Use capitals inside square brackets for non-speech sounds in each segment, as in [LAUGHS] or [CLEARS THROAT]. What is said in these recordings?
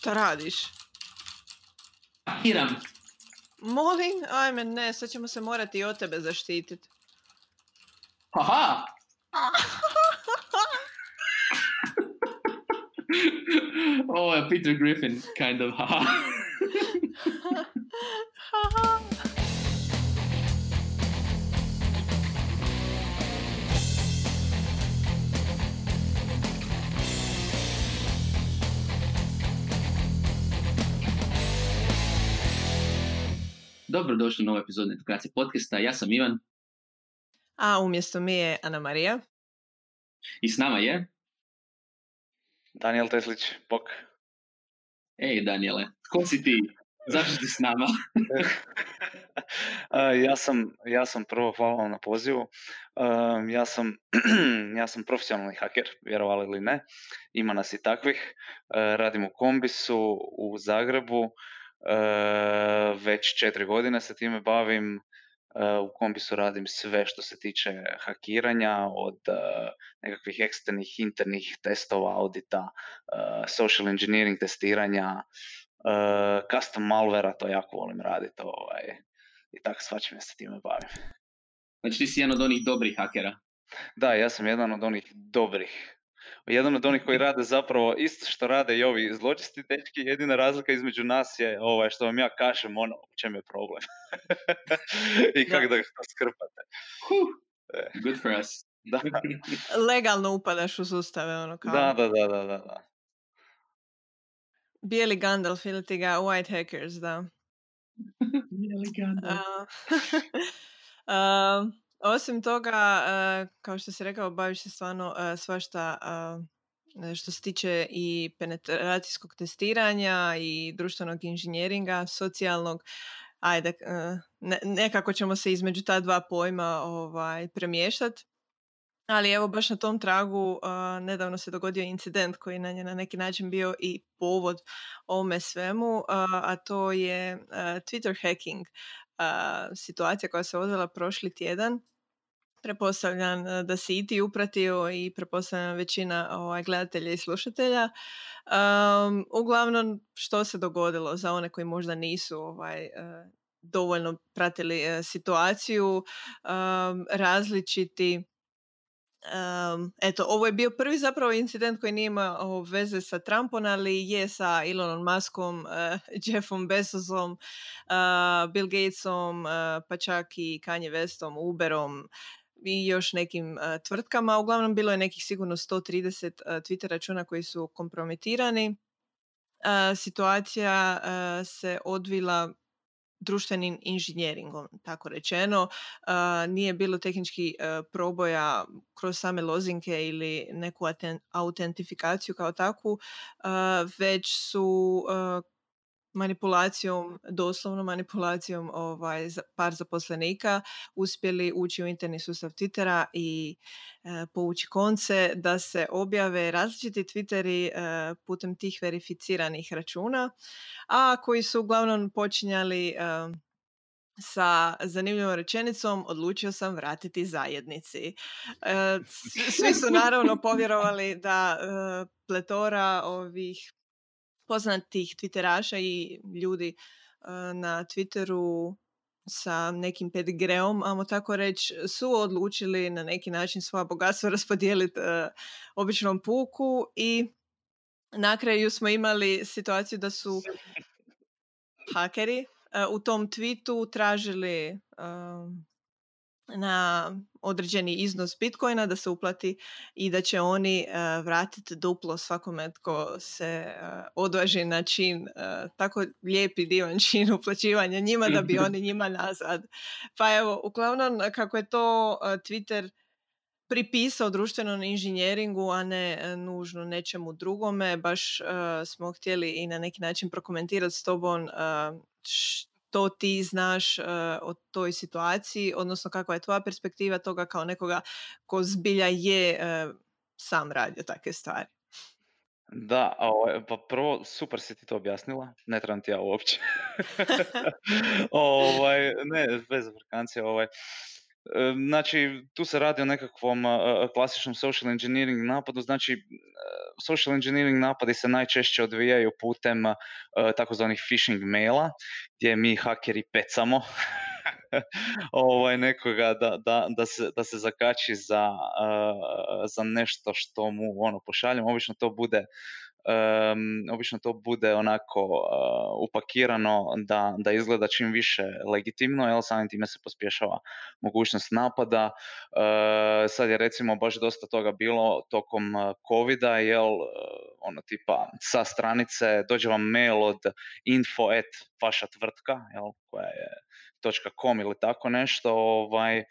Šta radiš? Hakiram. Molim? Ajme, ne, sad ćemo se morati i od tebe zaštititi. Haha! [LAUGHS] Ovo je Peter Griffin, kind of, haha. [LAUGHS] [LAUGHS] Dobrodošli u novu epizodu Edukacije podcasta. Ja sam Ivan A umjesto mi je Ana Marija. i s nama je... Daniel Teslić, bok. Ej, Daniele, tko si ti? Zašto si s nama? [LAUGHS] A, ja, sam, ja sam prvo hvala vam na pozivu. Ja, sam, [CLEARS THROAT] ja sam profesionalni haker, vjerovali ili ne. Ima nas i takvih. Radim u Kombisu u Zagrebu. Uh, već četiri godine se time bavim. Uh, u Kombisu radim sve što se tiče hakiranja, od uh, nekakvih eksternih, internih testova, audita, social engineering testiranja, custom malvera, to jako volim raditi. Ovaj, I tako svačim se time bavim. Znači ti si jedan od onih dobrih hakera. Da, ja sam jedan od onih dobrih. Jedan od onih koji [LAUGHS] rade zapravo isto što rade i ovi zločisti dečki, jedina razlika između nas je ovaj, što vam ja kažem ono u čem je problem. [LAUGHS] I kako da ga skrpate. Huh. Good for us. Da, Legalno upadaš u sustave, ono kao da, da, da, da, da. da. bijeli Gandalf ili ti ga White Hackers, da. [LAUGHS] A, a, osim toga, a, kao što si rekao, baviš se stvarno a, svašta a, što se tiče i penetracijskog testiranja i društvenog inženjeringa, socijalnog. Ajde, nekako ćemo se između ta dva pojma ovaj, premještati. Ali evo baš na tom tragu nedavno se dogodio incident koji nam je na neki način bio i povod ovome svemu, a, to je Twitter hacking. situacija koja se odvela prošli tjedan. Pretpostavljam a, da si i ti upratio i pretpostavljam većina ovaj, gledatelja i slušatelja. Um, uglavnom, što se dogodilo za one koji možda nisu ovaj, a, dovoljno pratili a, situaciju, um, različiti Um, eto, ovo je bio prvi zapravo incident koji nije imao veze sa Trumpom, ali je sa Elonom Muskom, uh, [LAUGHS] Jeffom Bezosom, uh, Bill Gatesom, uh, pa čak i Kanye Westom, Uberom i još nekim uh, tvrtkama. Uglavnom bilo je nekih sigurno 130 uh, Twitter računa koji su kompromitirani. Uh, situacija se odvila društvenim inženjeringom, tako rečeno. Nije bilo tehnički proboja kroz same lozinke ili neku autentifikaciju kao takvu, već su manipulacijom, doslovno manipulacijom ovaj, par zaposlenika uspjeli ući u interni sustav Twittera i e, povući konce da se objave različiti Twitteri e, putem tih verificiranih računa, a koji su uglavnom počinjali e, sa zanimljivom rečenicom odlučio sam vratiti zajednici. E, Svi su naravno povjerovali da e, pletora ovih poznatih twitteraša i ljudi e, na Twitteru sa nekim pedigreom, ajmo tako reći, su odlučili na neki način svoja bogatstva [LAUGHS] raspodijeliti e, običnom puku i na kraju smo imali situaciju da su [LAUGHS] hakeri e, u tom tweetu tražili e, na određeni iznos bitcoina da se uplati i da će oni e, vratiti duplo svakome tko se e, odvaži na čin, e, tako lijepi divan čin [LAUGHS] uplaćivanja njima da bi [LAUGHS] oni njima nazad. Pa evo, uglavnom kako je to Twitter pripisao društvenom inženjeringu, a ne nužno nečemu drugome. Baš smo htjeli i na neki način prokomentirati s tobom što ti znaš e, o toj situaciji, odnosno kakva je tvoja perspektiva toga kao nekoga ko zbilja je e, sam radio takve stvari. Da, a ovaj, pa prvo, super si ti to objasnila, ne trebam ti ja uopće. [LAUGHS] [LAUGHS] ovaj, ne, bez afrikancije, ovaj. Znači, tu se radi o nekakvom klasičnom social engineering napadu, znači social engineering napadi se najčešće odvijaju putem takozvanih phishing maila, gdje mi hakeri pecamo ovaj, nekoga da, da, da, se, da se zakači za, za nešto što mu ono pošaljemo. Obično to bude um, obično to bude onako uh, upakirano da, da izgleda čim više legitimno, jel samim time se pospješava mogućnost napada. Uh, sad je recimo baš dosta toga bilo tokom covida, jel ono tipa sa stranice dođe vam mail od info at vaša tvrtka, jel, koja je .com ili tako nešto, ovaj, e,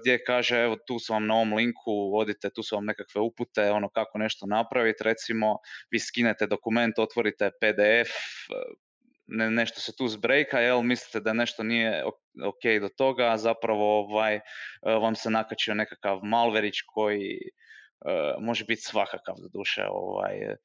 gdje kaže evo tu su vam na ovom linku, odite, tu su vam nekakve upute, ono kako nešto napraviti, recimo vi skinete dokument, otvorite PDF, e, ne, nešto se tu zbrejka, jel, mislite da nešto nije ok do toga, zapravo ovaj, e, vam se nakačio nekakav malverić koji može biti svakakav do duše. Ovaj,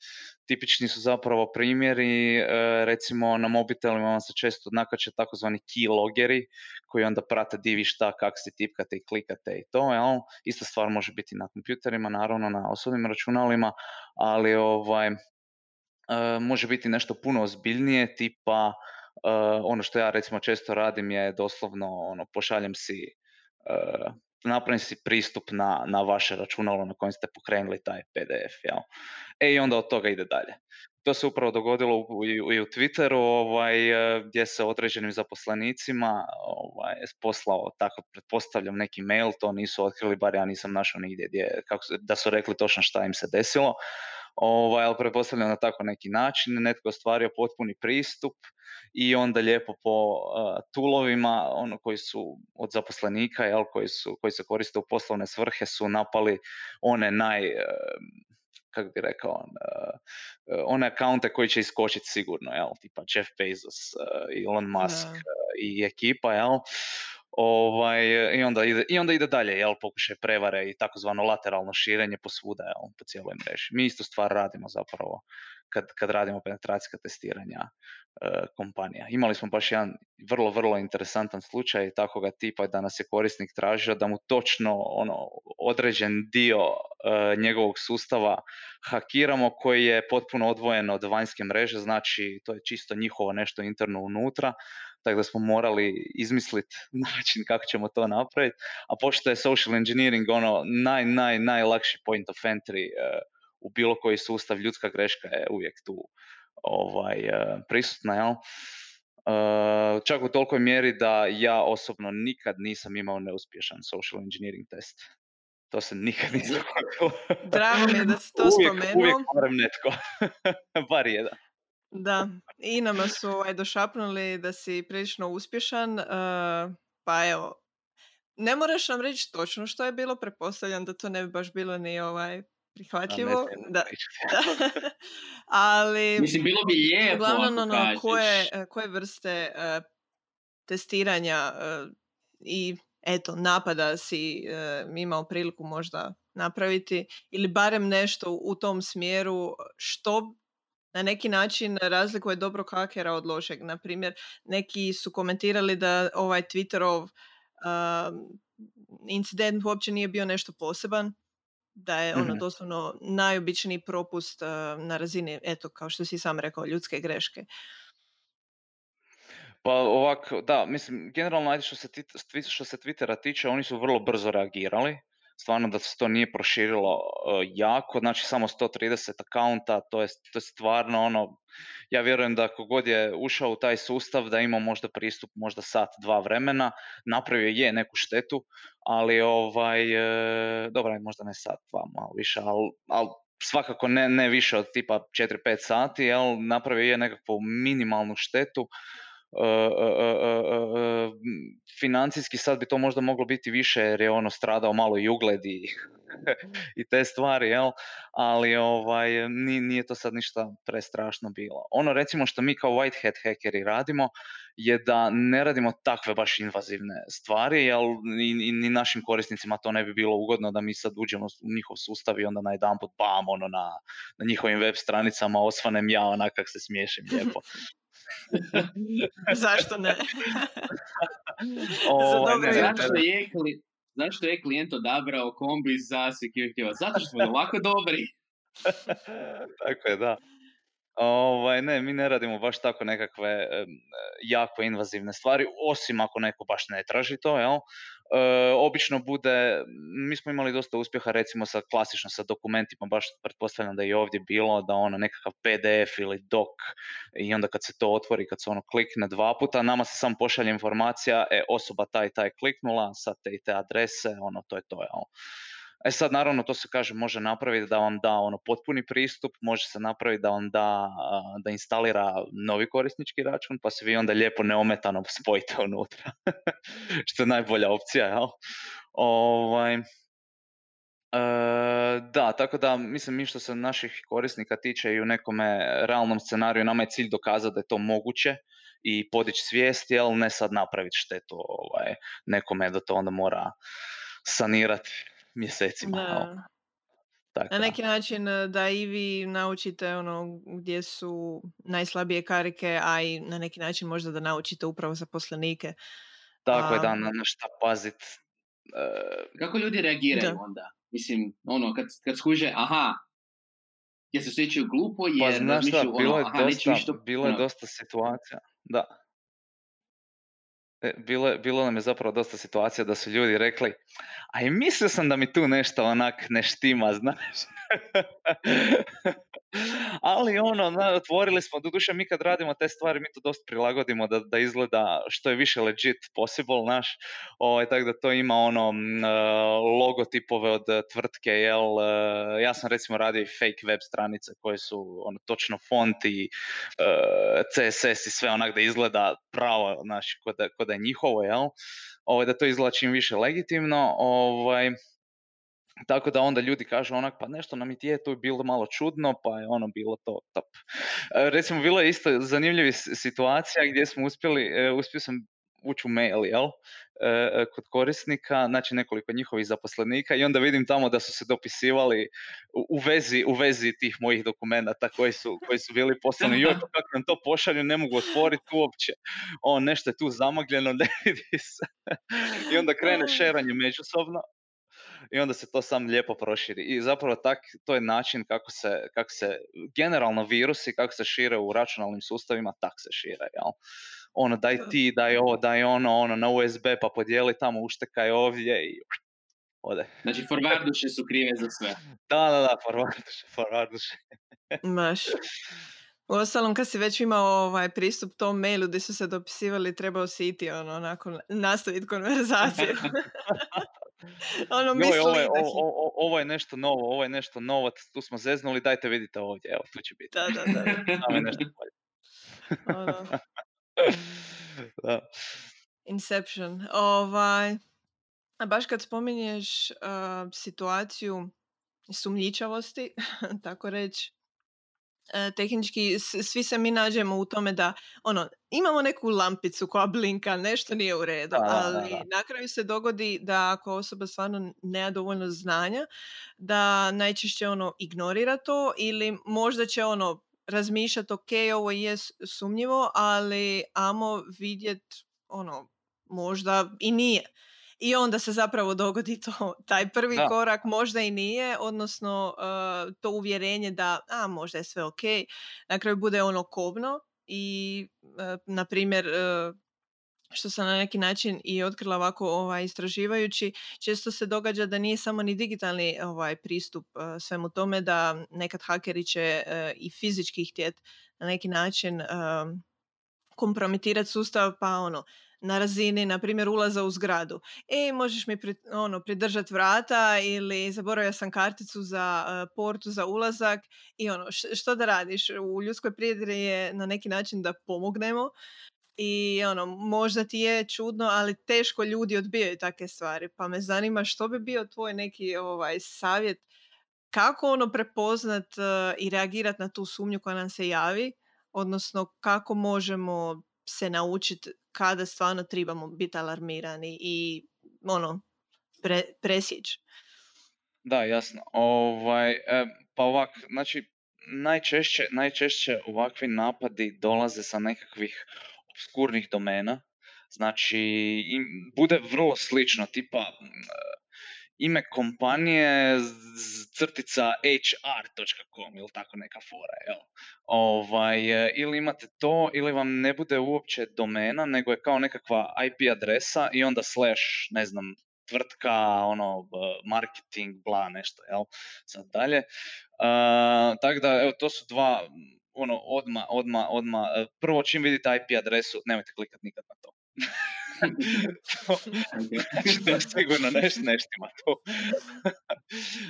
tipični su zapravo primjeri, uh, recimo na mobitelima vam se često nakače takozvani keylogeri koji onda prate di vi šta, kak si tipkate i klikate i to. Jel? Ista stvar može biti na kompjuterima, naravno na osobnim računalima, ali ovaj, uh, može biti nešto puno ozbiljnije, tipa ono što ja recimo često radim je doslovno ono, pošaljem si napravim si pristup na, na vaše računalo na kojem ste pokrenuli taj PDF. Jel? E i onda od toga ide dalje. To se upravo dogodilo u, i u Twitteru ovaj, e, gdje se određenim zaposlenicima ovaj, poslao, tako pretpostavljam, neki mail, to nisu otkrili, bar ja nisam našao nigdje gdje, kako, da su rekli točno šta im se desilo. Ovaj, ali pretpostavljam na tako neki način, netko ostvario potpuni pristup i onda lijepo po uh, tulovima ono koji su od zaposlenika jel, koji, su, koji se koriste u poslovne svrhe su napali one naj uh, kako bi rekao uh, one akaunte koji će iskočiti sigurno jel, tipa Jeff Bezos, uh, Elon Musk uh, i ekipa jel Ovaj, i, onda ide, I onda ide dalje, jel, pokušaj prevare i takozvano lateralno širenje posvuda, jel, po cijeloj mreži. Mi isto stvar radimo zapravo kad, kad radimo penetracijska testiranja e, kompanija. Imali smo baš jedan vrlo, vrlo interesantan slučaj takvoga tipa da nas je korisnik tražio da mu točno ono, određen dio e, njegovog sustava hakiramo koji je potpuno odvojen od vanjske mreže, znači to je čisto njihovo nešto interno unutra, tako da smo morali izmisliti [LAUGHS] način kako ćemo to napraviti. A pošto je social engineering ono naj, naj, najlakši point of entry uh, u bilo koji sustav, ljudska greška je uvijek tu ovaj, uh, prisutna, jel? Uh, čak u tolikoj mjeri da ja osobno nikad nisam imao neuspješan social engineering test. To se nikad nije [LAUGHS] dogodilo. Drago mi je da si to uvijek, spomenuo. Uvijek moram netko, [LAUGHS] bar jedan. Da, i nama su ovaj, došapnuli da si prilično uspješan, uh, pa evo, ne moraš nam reći točno što je bilo, prepostavljam da to ne bi baš bilo ni ovaj prihvatljivo. [LAUGHS] Da, [LAUGHS] da. Ali... Mislim, bilo bi lijepo uglavnom, ono, koje, e, koje vrste uh, testiranja uh, i eto, napada si uh, imao priliku možda napraviti ili barem nešto u tom smjeru što na neki način razlikuje dobro hakera od lošeg. Na primjer, neki su komentirali da ovaj Twitterov uh, incident uopće nije bio nešto poseban, da je ono mm doslovno najobičniji propust uh, na razini, eto, kao što si sam rekao, ljudske greške. Pa ovako, da, mislim, generalno, što se, što se Twittera tiče, oni su vrlo brzo reagirali stvarno da se to nije proširilo uh, jako, znači samo 130 akaunta, to je, to je stvarno ono, ja vjerujem da kogod je ušao u taj sustav da ima možda pristup možda sat, dva vremena, napravio je neku štetu, ali ovaj, uh, dobro, možda ne sat, dva, malo više, ali, ali svakako ne, ne više od tipa 4-5 sati, jel, napravio je nekakvu minimalnu štetu, financijski sad bi to možda moglo biti više jer je ono stradao malo i ugled i, [LAUGHS] i te stvari, jel? ali ovaj, nije to sad ništa prestrašno bilo. Ono recimo što mi kao white hat hackeri radimo je da ne radimo takve baš invazivne stvari, jer ni, ni našim korisnicima to ne bi bilo ugodno da mi sad uđemo u njihov sustav i onda na jedan put bam, ono na, na njihovim web stranicama osvanem ja onak kak se smiješim lijepo. [LAUGHS] [LAUGHS] Zašto ne? o, [LAUGHS] Za dobro ne, zato što je zašto je klijent odabrao kombi za security? Zato što smo ovako dobri. [LAUGHS] tako je, da. Ovaj, ne, mi ne radimo baš tako nekakve jako invazivne stvari, osim ako neko baš ne traži to, jel? E, obično bude, mi smo imali dosta uspjeha recimo sa klasično sa dokumentima, baš pretpostavljam da je ovdje bilo, da ono nekakav PDF ili doc i onda kad se to otvori, kad se ono klikne dva puta, nama se sam pošalje informacija, e, osoba taj taj kliknula, sa te i te adrese, ono to je to, jel? E sad naravno to se kaže može napraviti da vam da ono potpuni pristup, može se napraviti da vam da, da instalira novi korisnički račun pa se vi onda lijepo neometano spojite unutra. [LAUGHS] Što je najbolja opcija, jel? Ovaj, e, da, tako da mislim mi što se naših korisnika tiče i u nekome realnom scenariju nama je cilj dokazati da je to moguće i podići svijest, jel ne sad napraviti štetu ovaj, nekome da to onda mora sanirati mjesecima. Da. Tako Na neki način e, da i vi naučite ono gdje su najslabije karike, a i na neki način možda da naučite upravo zaposlenike. Tako je, da, na, na šta pazit. Uh, Kako ljudi reagiraju da. onda? Mislim, ono, kad, kad skuže, aha, gdje se osjećaju glupo pa jer pa, znaš šta, ono, bilo je aha, dosta, ništa, bilo je ono, dosta situacija, da, E, bilo, bilo nam je zapravo dosta situacija da su ljudi rekli, a i mislio sam da mi tu nešto onak ne štima, [LAUGHS] znaš. Ali ono, na, otvorili smo, doduše mi kad radimo te stvari, mi to dosta prilagodimo da, da izgleda što je više legit possible, naš, ovaj, tako da to ima ono e, logotipove od tvrtke, jel, e, ja sam recimo radio fake web stranice koje su ono, točno font i CSS i sve onak da izgleda pravo, znaš, kod da je njihovo, jel? Ovaj, da to izgleda čim više legitimno, ovaj, tako da onda ljudi kažu onak, pa nešto nam i je to bilo malo čudno, pa je ono bilo to top. E, recimo, bilo je isto zanimljiva situacija gdje smo uspjeli, e, uspio sam ući u mail, jel? E, e, kod korisnika, znači nekoliko njihovih zaposlenika i onda vidim tamo da su se dopisivali u, vezi, u vezi tih mojih dokumenata koji su, koji su bili poslani. Joj, pa kako nam to pošalju, ne mogu otvoriti uopće. O, nešto je tu zamagljeno, [LAUGHS] ne vidi se. I onda krene šeranje međusobno i onda se to sam lijepo proširi. I zapravo tak, to je način kako se, kako se generalno virusi, kako se šire u računalnim sustavima, tak se šire. Jel? ono daj ti, daj ovo, daj ono, ono na USB pa podijeli tamo, uštekaj ovdje i ode. Znači forwarduše su krive za sve. [LAUGHS] Da, da, da, forwarduše, forwarduše. Maš. [LAUGHS] ostalom, kad si već imao ovaj pristup tom mailu gdje su se dopisivali, trebao si iti ono, onako, nastaviti konverzaciju. [LAUGHS] ono, misli, ovo, je, ovo, ovo, je nešto novo, ovo je nešto novo, tu smo zeznuli, dajte vidite ovdje, evo, tu će biti. Da, da, da. [LAUGHS] Samo je nešto bolje. ono, [LAUGHS] Inception. Ovaj, a baš kad spominješ uh, situaciju sumnjičavosti, [LAUGHS] tako reći, tehnički svi se mi nađemo u tome da ono, imamo neku lampicu koja blinka, nešto nije u redu, ali na kraju se dogodi da ako osoba stvarno nema dovoljno znanja, da najčešće ono ignorira to ili možda će ono razmišljati, ok, ovo je sumnjivo, ali amo vidjet, ono, možda i nije. I onda se zapravo dogodi to, [LAUGHS] taj prvi korak možda i nije, odnosno uh, to uvjerenje da, a možda je sve ok, na kraju bude ono kobno i, uh, na primjer, uh, što sam na neki način i otkrila ovako ovaj, istraživajući, često se događa da nije samo ni digitalni ovaj, pristup uh, svemu tome, da nekad hakeri će uh, i fizički htjeti na neki način uh, kompromitirati sustav, pa ono, na razini, na primjer, ulaza u zgradu. E, možeš mi pri, ono, pridržati vrata ili zaboravio sam karticu za uh, portu za ulazak i ono, što da radiš? U ljudskoj prirodi je na neki način da pomognemo, i ono, možda ti je čudno, ali teško ljudi odbijaju takve stvari. Pa me zanima što bi bio tvoj neki ovaj savjet kako ono prepoznat uh, i reagirati na tu sumnju koja nam se javi, odnosno kako možemo se naučiti kada stvarno trebamo biti alarmirani i ono, pre, presjeći. Da, jasno. Ovaj, e, pa ovak, znači, najčešće, najčešće ovakvi napadi dolaze sa nekakvih obskurnih domena, Znači, im, bude vrlo slično, tipa ime kompanije crtica hr.com ili tako neka fora, jel? Ovaj, e, ili imate to, ili vam ne bude uopće domena, nego je kao nekakva IP adresa i onda slash, ne znam, tvrtka, ono, marketing, bla, nešto, jel? Sad dalje. Uh, tako da, evo, to su dva, ono, odma, odma, odma, e, prvo čim vidite IP adresu, nemojte klikati nikad na sigurno nešto neštima tu.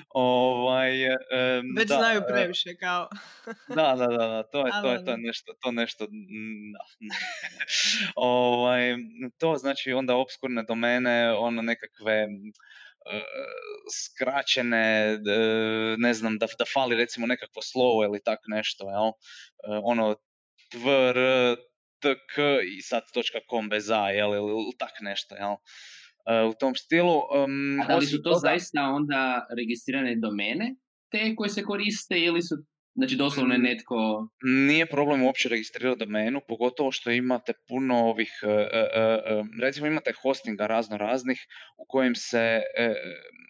ovaj, um, Već da, znaju e, previše kao. da, da, da, da, to je, to je, to je nešto, to nešto, da. ovaj, to znači onda obskurne domene, ono nekakve skraćene, ne znam, da, da fali recimo nekakvo slovo ili tak nešto, jel? Ono, tvr, tk i sad .com bez a, jel, ili tak nešto, jel? u tom stilu. Um, A da li su to zaista onda registrirane domene, te koje se koriste ili su Znači doslovno je netko... Nije problem uopće registrirati domenu, pogotovo što imate puno ovih, e, e, e, recimo imate hostinga razno raznih u kojim se,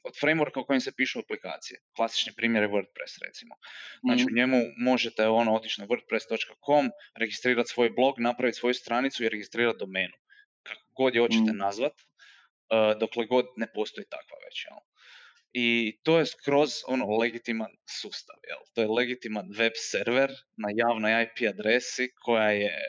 od frameworka u kojim se pišu aplikacije. Klasični primjer je WordPress recimo. Znači u mhm. njemu možete ono otići na wordpress.com, registrirati svoj blog, napraviti svoju stranicu i registrirati domenu. Kako god je hoćete mm. nazvat, dokle god ne postoji takva već. Jel? I to je skroz ono legitiman sustav. Jel? To je legitiman web server na javnoj IP adresi koja je e,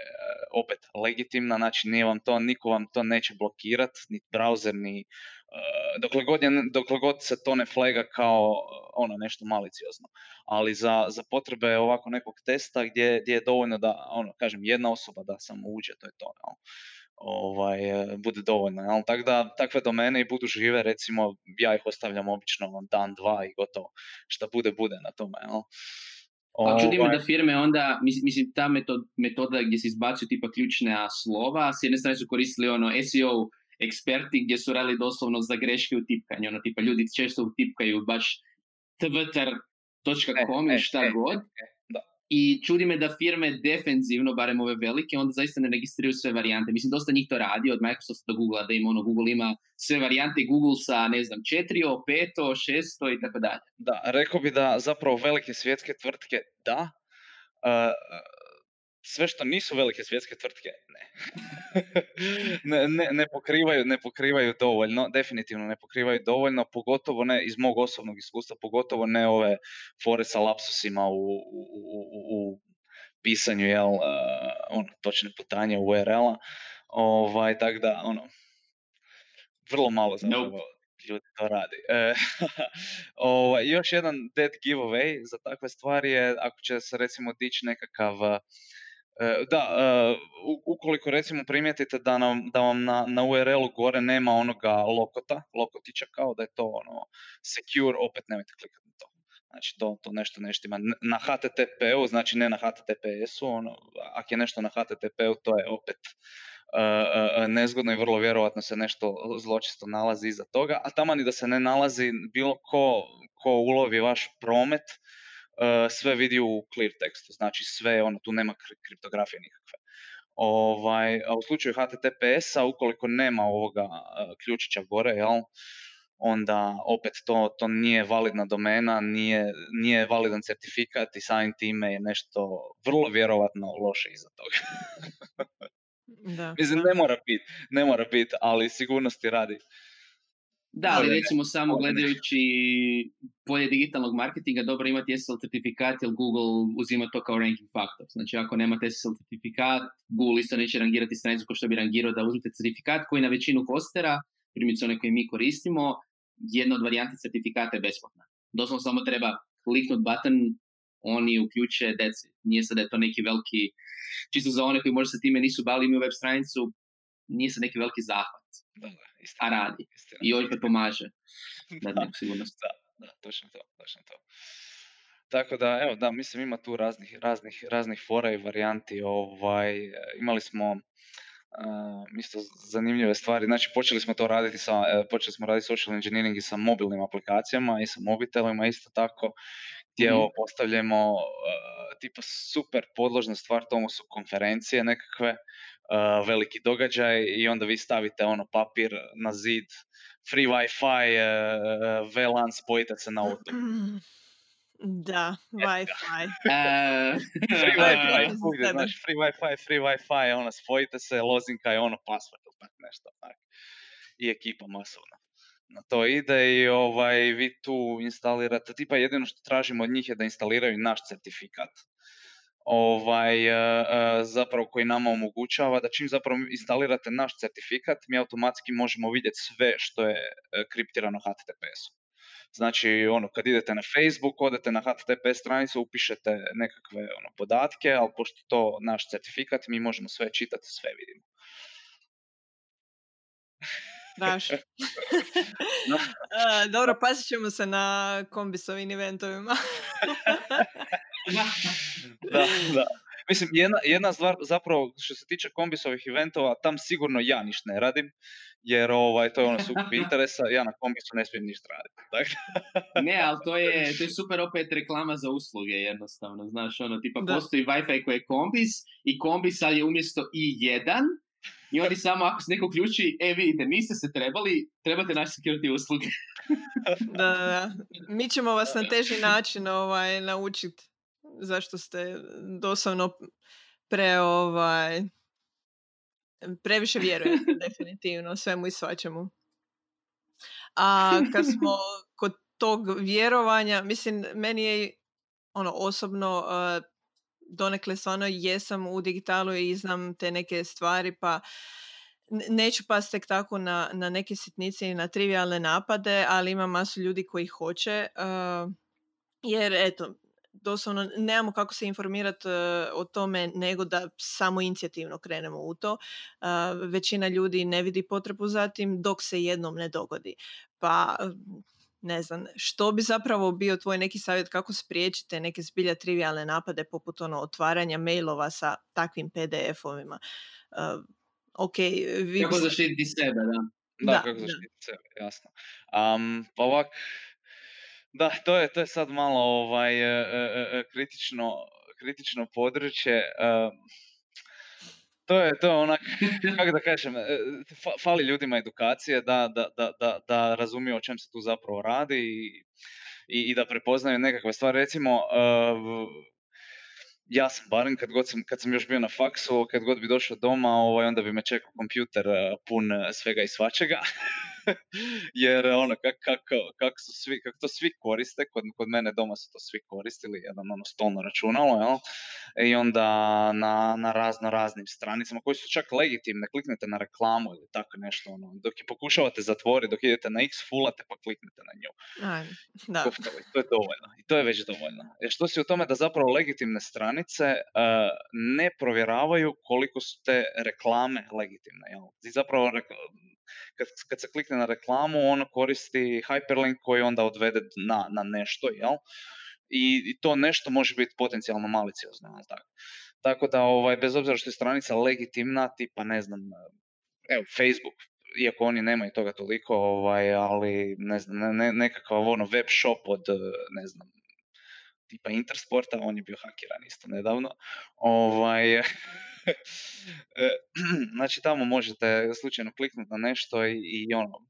opet legitimna, znači nije vam to, niko vam to neće blokirati, ni browser, ni uh, dokle, god je, dokle god se to ne flega kao ono nešto maliciozno. Ali za, za potrebe ovako nekog testa gdje, gdje je dovoljno da, ono, kažem, jedna osoba da samo uđe, to je to. Jel? Ovaj, e, bude dovoljno. Jel? Tako da takve domene i budu žive, recimo ja ih ostavljam obično dan, dva i gotovo. Šta bude, bude na tome. Jel? Pa čudi me da firme onda, mislim, ta metod, metoda gdje se izbacuju tipa ključne slova, s jedne strane su koristili ono SEO eksperti gdje su radili doslovno za greške u tipkanju, ono tipa ljudi često utipkaju baš twitter.com e, i šta e, god. I čudi me da firme defenzivno, barem ove velike, onda zaista ne registriraju sve varijante. Mislim, dosta njih to radi, od Microsofta do Google, da ima ono, Google ima sve varijante Google sa, ne znam, četiri, peto, šesto i tako dalje. Da, rekao bi da zapravo velike svjetske tvrtke da, sve što nisu velike svjetske tvrtke, ne. [LAUGHS] ne, ne, ne, pokrivaju, ne pokrivaju dovoljno, definitivno ne pokrivaju dovoljno, pogotovo ne iz mog osobnog iskustva, pogotovo ne ove fore sa lapsusima u, u, u, u pisanju jel, uh, ono, točne putanje URL-a. Ovaj, tako da, ono, vrlo malo zapravo ljudi to radi. [LAUGHS] E, ovaj, još jedan dead giveaway za takve stvari je ako će se recimo dići nekakav da, e, ukoliko recimo primijetite da, nam, da vam na, na URL-u gore nema onoga lokota, lokotića kao da je to ono secure, opet nemojte klikati na to. Znači to, to nešto nešto ima na HTTP-u, znači ne na HTTPS-u, ono, ako je nešto na HTTP-u to je opet uh, nezgodno i vrlo vjerojatno se nešto zločisto nalazi iza toga, a tamo ni da se ne nalazi bilo ko, ko ulovi vaš promet, sve vidi u clear tekstu, znači sve, ono, tu nema kriptografije nikakve. Ovaj, a u slučaju HTTPS-a, ukoliko nema ovoga uh, ključića gore, jel, onda opet to, to nije validna domena, nije, nije validan certifikat i samim time je nešto vrlo vjerovatno loše iza toga. da, [LAUGHS] Mislim, ne mora biti, ne mora biti, ali sigurnosti radi. Da, ali recimo samo gledajući polje digitalnog marketinga, dobro imati SSL certifikat jer Google uzima to kao ranking faktor. Znači ako nemate SSL certifikat, Google isto neće rangirati stranicu kao što bi rangirao da uzmete certifikat koji na većinu kostera, primjerice one koje mi koristimo, jedna od varijanti certifikata je besplatna. Doslovno samo treba kliknut button, oni uključe deci. Nije sad da je to neki veliki, čisto za one koji možda se time nisu bali imaju web stranicu, nije sad neki veliki zahvat. Da, a radi. I OIP pomaže. [LAUGHS] Da, da, sigurnost. Da, da, točno to, točno to. Tako da, evo, da, mislim ima tu raznih, raznih, raznih fora i varijanti. Ovaj, imali smo uh, isto zanimljive stvari. Znači, počeli smo to raditi sa, uh, počeli smo raditi social engineering i sa mobilnim aplikacijama i sa mobitelima isto tako gdje ovo postavljamo uh, tipa super podložna stvar tomu su konferencije nekakve, uh, veliki događaj i onda vi stavite ono papir na zid, free wifi, uh, VLAN, spojite se na auto. [LAUGHS] Da, Wi-Fi. [LAUGHS] E, Free [LAUGHS] Wi-Fi. Znaš, free Wi-Fi, free Wi-Fi, ono, spojite se, lozinka je ono, password ili nešto, tak. I ekipa masovna. Na to ide i ovaj, vi tu instalirate, tipa jedino što tražimo od njih je da instaliraju naš certifikat. Ovaj, e, e, zapravo koji nama omogućava da čim zapravo instalirate naš certifikat, mi automatski možemo vidjeti sve što je e, kriptirano HTTPS-om. Znači, ono, kad idete na Facebook, odete na HTTP stranicu, upišete nekakve ono, podatke, ali pošto to naš certifikat, mi možemo sve čitati, sve vidimo. [LAUGHS] [LAUGHS] A, dobro, pazit ćemo se na kombisovim eventovima. [LAUGHS] da, da. Mislim, jedna, jedna stvar zapravo što se tiče kombisovih eventova, tam sigurno ja ništa ne radim, jer ovaj, to je ono sukob interesa, ja na kombisu ne smijem ništa raditi. Dakle, ne, ali to je, to je super opet reklama za usluge jednostavno, znaš, ono, tipa Da. postoji Wi-Fi koji je kombis i kombis ali je umjesto i1 i oni samo ako se neko uključi, e vidite, niste se trebali, trebate naše security usluge. [LAUGHS] Da, da, da. Mi ćemo vas na teži način ovaj, naučiti zašto ste doslovno pre ovaj, previše vjerujete [LAUGHS] definitivno svemu i svačemu. A kad smo kod tog vjerovanja, mislim, meni je ono osobno uh, donekle stvarno jesam u digitalu i znam te neke stvari, pa neću pas tek tako na, na neke sitnice i na trivialne napade, ali ima masu ljudi koji hoće, uh, jer eto, doslovno nemamo kako se informirati o tome nego da samo inicijativno krenemo u to. Uh, većina ljudi ne vidi potrebu za tim dok se jednom ne dogodi. Pa ne znam, što bi zapravo bio tvoj neki savjet kako spriječite neke zbilja trivialne napade poput ono otvaranja mailova sa takvim PDF-ovima? Uh, ok, vi Kako zaštititi sebe, da. da, Da, kako da. zaštititi sebe, jasno. Um, pa ovak, da, to je, to je sad malo ovaj, e, e, e, kritično, kritično područje. e, to je, to onak, kako da kažem, e, fa- fali ljudima edukacije da, da, da, da, da razumiju o čem se tu zapravo radi i, i, i da prepoznaju nekakve stvari. Recimo, v- ja sam barem kad, god sam, kad sam još bio na faksu, kad god bi došao doma, ovaj, onda bi me čekao kompjuter e, pun svega i svačega. [LAUGHS] Jer ono, kak, kako, kak su svi, kako to svi koriste, kod, kod mene doma su to svi koristili, jedan ono stolno računalo, jel? I onda na, na razno raznim stranicama koji su čak legitimne, kliknete na reklamu ili tako nešto, ono, dok je pokušavate zatvoriti, dok idete na X, fulate pa kliknete na nju. Ajme, da. Kofkali, to je dovoljno. I to je već dovoljno. Jer što si u tome da zapravo legitimne stranice uh, ne provjeravaju koliko su te reklame legitimne. Jel? I zapravo kad, kad se klikne na reklamu, ono koristi hyperlink koji onda odvede na, na nešto, jel? I, I to nešto može biti potencijalno maliciozno, jel tako? Tako da, ovaj, bez obzira što je stranica legitimna, tipa, ne znam, evo, Facebook, iako oni nemaju toga toliko, ovaj, ali ne znam, ne, ne, nekakav ono web shop od, ne znam, tipa Intersporta, on je bio hakiran isto nedavno. Ovaj, [LAUGHS] [CLEARS THROAT] znači tamo možete slučajno kliknuti na nešto i, i ono,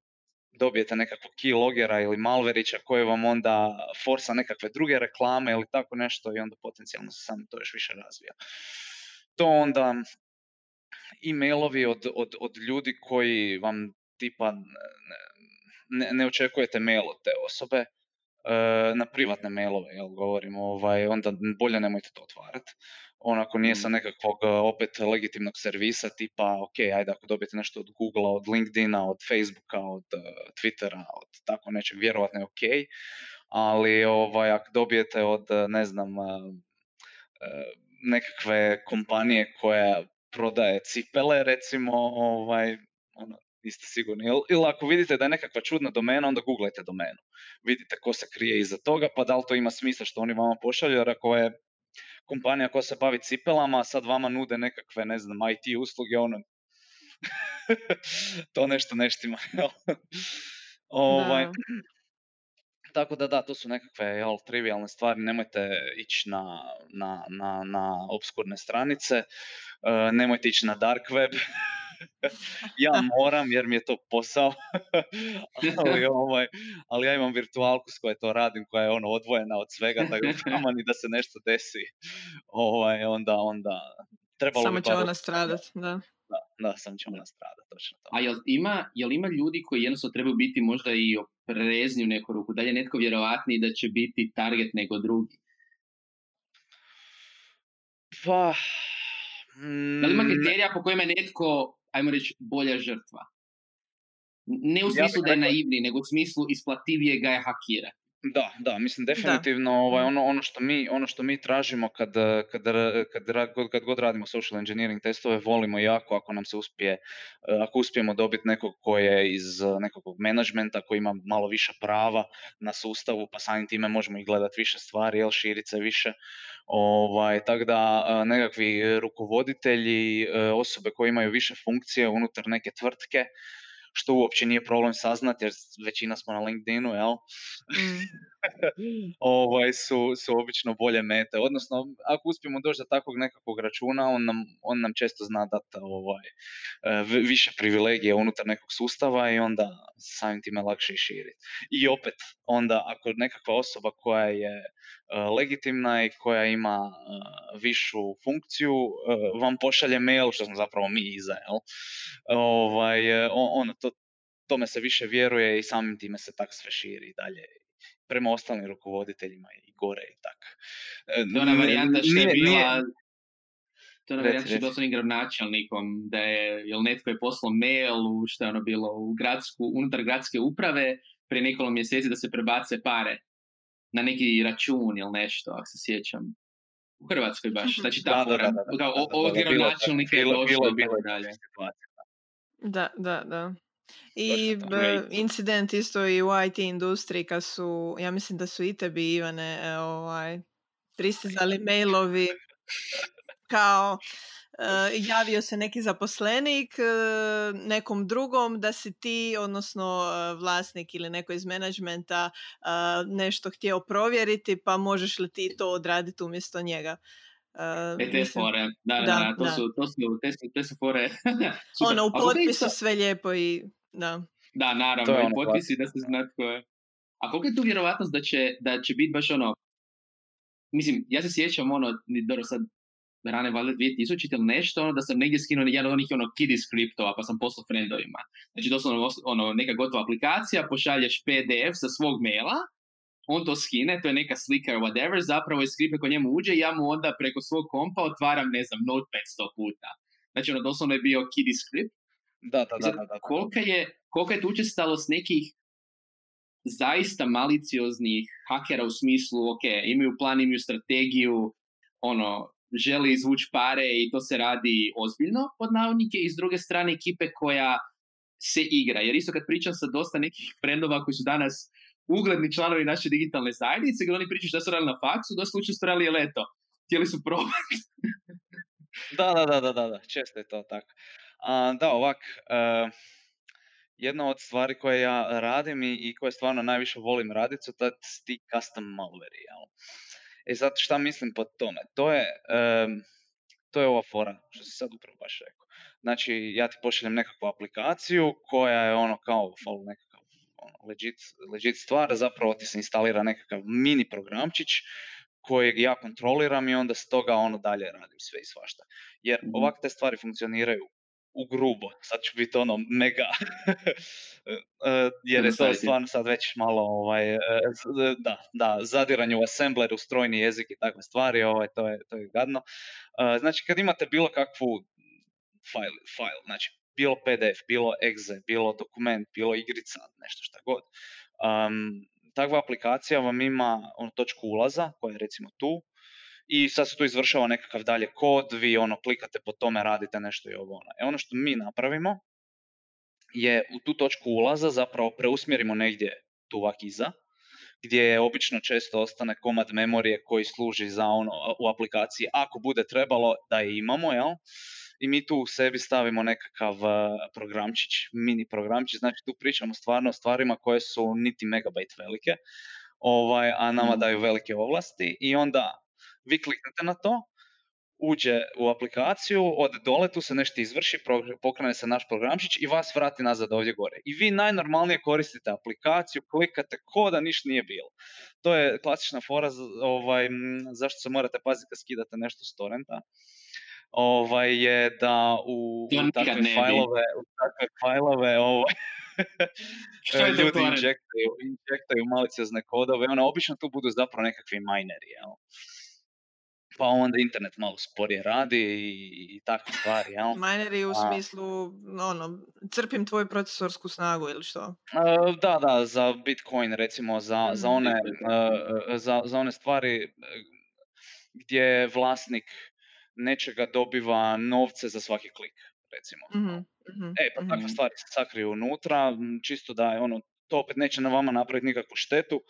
dobijete nekakvog keylogera ili malverića koji vam onda forsa nekakve druge reklame ili tako nešto i onda potencijalno se samo to još više razvija. To onda e-mailovi od, od, od ljudi koji vam tipa ne, ne očekujete mail od te osobe, e, na privatne mailove, jel govorimo, ovaj, onda bolje nemojte to otvarati. On ako nije sa nekakvog e, opet legitimnog servisa tipa, ok, ajde ako dobijete nešto od Googlea, od LinkedIna, od Facebooka, od uh, Twittera, od tako nečeg, vjerojatno je ok, ali ovaj, ako dobijete od, ne znam, uh, nekakve kompanije koja prodaje cipele, recimo, ovaj, ono, niste sigurni. Ili, ili ako vidite da je nekakva čudna domena, onda googlajte domenu. Vidite ko se krije iza toga, pa da li to ima smisla što oni vama pošalju, jer ako je kompanija koja se bavi cipelama, sad vama nude nekakve, ne znam, IT usluge, ono, [LAUGHS] to nešto neštima. [LAUGHS] ovaj, Da. [CLEARS THROAT] tako da da, to su nekakve jel, trivialne stvari, nemojte ići na, na, na, na obskurne stranice, e, nemojte ići na dark web, [LAUGHS] [LAUGHS] ja moram jer mi je to posao, [LAUGHS] ali, ovaj, ali ja imam virtualku s kojoj to radim, koja je ono odvojena od svega, tako da [LAUGHS] ni da se nešto desi, ovaj, onda, onda trebalo Samo će ona stradat, da. Da, da, sam će ona stradat, točno to. A jel ima, jel ima ljudi koji jednostavno trebaju biti možda i oprezni u neku ruku? Da li je netko vjerovatniji da će biti target nego drugi? Pa... Da li ima mm, kriterija po kojima je netko ajmo reći, bolja žrtva. Ne u smislu da je naivni, nego u smislu isplativije ga je hakira. Da, da, mislim definitivno ovaj, ono, ono, što mi, ono što mi tražimo kad, kad, kad, kad, god radimo social engineering testove, volimo jako ako nam se uspije, ako uspijemo dobiti nekog ko je iz nekog menadžmenta, koji ima malo više prava na sustavu, pa samim time možemo i gledati više stvari, jel, širice više. Ovaj, tako da nekakvi rukovoditelji, osobe koje imaju više funkcije unutar neke tvrtke, što uopće nije problem saznati jer većina smo na LinkedInu, jel? Mm. [LAUGHS] ovaj, su, su obično bolje mete. Odnosno, ako uspijemo doći do takvog nekakvog računa, on nam, on nam često zna dati ovaj, e, više privilegije unutar nekog sustava i onda samim time lakše i širiti. I opet, onda ako nekakva osoba koja je e, legitimna i koja ima e, višu funkciju, vam pošalje mail, što smo zapravo mi iza, jel? Ovaj, on, to, tome se više vjeruje i samim time se tak sve širi dalje prema ostalim rukovoditeljima i gore i tak. E, to je ona varijanta što je bila... To je ona varijanta što je bila s onim gradonačelnikom, da je, jel netko je poslao mail u što je ono bilo u gradsku, unutar gradske uprave prije nekoliko mjeseci da se prebace pare na neki račun ili nešto, ako se sjećam. U Hrvatskoj baš, mhm. znači ta fora. Od gradonačelnika je došlo i dalje. Da, da, da. I incident isto i u IT industriji kad su, ja mislim da su i tebi Ivane e, ovaj, pristizali mailovi kao e, [LAUGHS] javio se neki zaposlenik e, nekom drugom da si ti, odnosno vlasnik ili neko iz menadžmenta nešto htio provjeriti pa možeš li ti to odraditi umjesto njega. Uh, e te fore, da, da, da, to, Su, to, su, te, su, te su fore. [LAUGHS] ono, u potpisu sve lijepo i da. Da, naravno, i ono potpisi da se zna tko je. A koliko je tu vjerovatnost da će, da će biti baš ono, mislim, ja se sjećam ono, dobro sad, rane valjda 2000 ili nešto, ono da sam negdje skinuo jedan od onih ono kiddie skriptova pa sam poslao friendovima. Znači doslovno ono, neka gotova aplikacija, pošalješ PDF sa svog maila, on to skine, to je neka slika or whatever, zapravo je skript ko njemu uđe i ja mu onda preko svog kompa otvaram, ne znam, notepad sto puta. Znači ono doslovno je bio kiddie script da, da, da. da, Kolika je, kolika je tu učestalost nekih zaista malicioznih hakera u smislu, ok, imaju plan, imaju strategiju, ono, želi izvući pare i to se radi ozbiljno pod navodnike i s druge strane ekipe koja se igra. Jer isto kad pričam sa dosta nekih frendova koji su danas ugledni članovi naše digitalne zajednice, gdje oni pričaju šta su radili na faksu, dosta učesto radili leto. Htjeli su probati. da, da, da, da, da, često je to tako. A, da, ovak, uh, jedna od stvari koje ja radim i, i koje stvarno najviše volim raditi su ti custom malware. Jel? E sad šta mislim pod tome? To je, to je ova fora, što si sad upravo baš rekao. Znači, ja ti pošaljem nekakvu aplikaciju koja je ono kao nekakav ono, legit, legit stvar, zapravo ti se instalira nekakav mini programčić kojeg ja kontroliram i onda s toga ono dalje radim sve i svašta. Jer mhm. ovakve te stvari funkcioniraju u grubo, sad ću biti ono mega, [LAUGHS] e, jer je to stvarno sad već malo, ovaj, e, da, da, zadiranje u assembler, u strojni jezik i takve stvari, ovaj, to, je, to je gadno. E, znači kad imate bilo kakvu file, file znači bilo PDF, bilo exe, bilo dokument, bilo igrica, nešto šta god, um, takva aplikacija vam ima ono, točku ulaza koja je recimo tu, i sad se tu izvršava nekakav dalje kod, vi ono klikate po tome, radite nešto i ovo ono. E ono što mi napravimo je u tu točku ulaza zapravo preusmjerimo negdje tu ovak iza, gdje obično često ostane komad memorije koji služi za ono u aplikaciji ako bude trebalo da je imamo, jel? I mi tu u sebi stavimo nekakav programčić, mini programčić, znači tu pričamo stvarno o stvarima koje su niti megabajt velike, ovaj, a nama Mhm. daju velike ovlasti i onda vi kliknete na to, uđe u aplikaciju, ode dole, tu se nešto izvrši, pokrene se naš programčić i vas vrati nazad ovdje gore. I vi najnormalnije koristite aplikaciju, klikate ko da ništa nije bilo. To je klasična fora z- ovaj, zašto se morate paziti kad skidate nešto s torrenta. Ovaj, je da u, u takve fajlove, u takve fajlove ovaj, [LAUGHS] [LAUGHS] ljudi injektaju, injektaju maliciozne kodove, ono, obično tu budu zapravo nekakvi mineri, jel? Pa onda internet malo sporije radi i, i takve stvari, jel? Mineri u A. smislu, ono, crpim tvoju procesorsku snagu ili što? E, Da, da, za Bitcoin recimo, za, za, Mhm. one, e, e, za, za one stvari gdje vlasnik nečega dobiva novce za svaki klik, recimo. Mhm, mhm, E, pa takve Mhm. stvari se sakriju unutra, čisto da je ono, to opet neće na vama napraviti nikakvu štetu,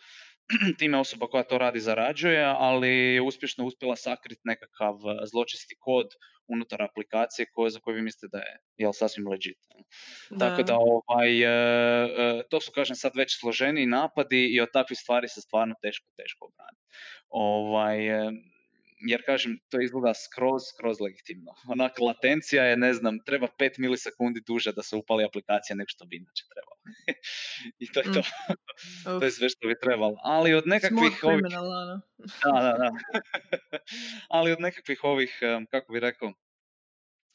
[CLEARS THROAT] time osoba koja to radi zarađuje, ali je uspješno uspjela sakriti nekakav e, zločesti kod unutar aplikacije koje, za koju vi mislite da je jel, sasvim legit. jel. Tako da ovaj, e, e, to su kažem sad već složeniji napadi i od takvih stvari se stvarno teško, teško obraniti. Ovaj, jer kažem, to izgleda skroz, skroz legitimno. [LAUGHS] Onak, latencija je, ne znam, treba 5 milisekundi duže da se upali aplikacija nego što bi inače trebalo. [LAUGHS] I to je to. [LAUGHS] to je sve što bi trebalo. Ali od nekakvih ovih... ono. Da, da, da. Ali od nekakvih ovih, kako bi rekao,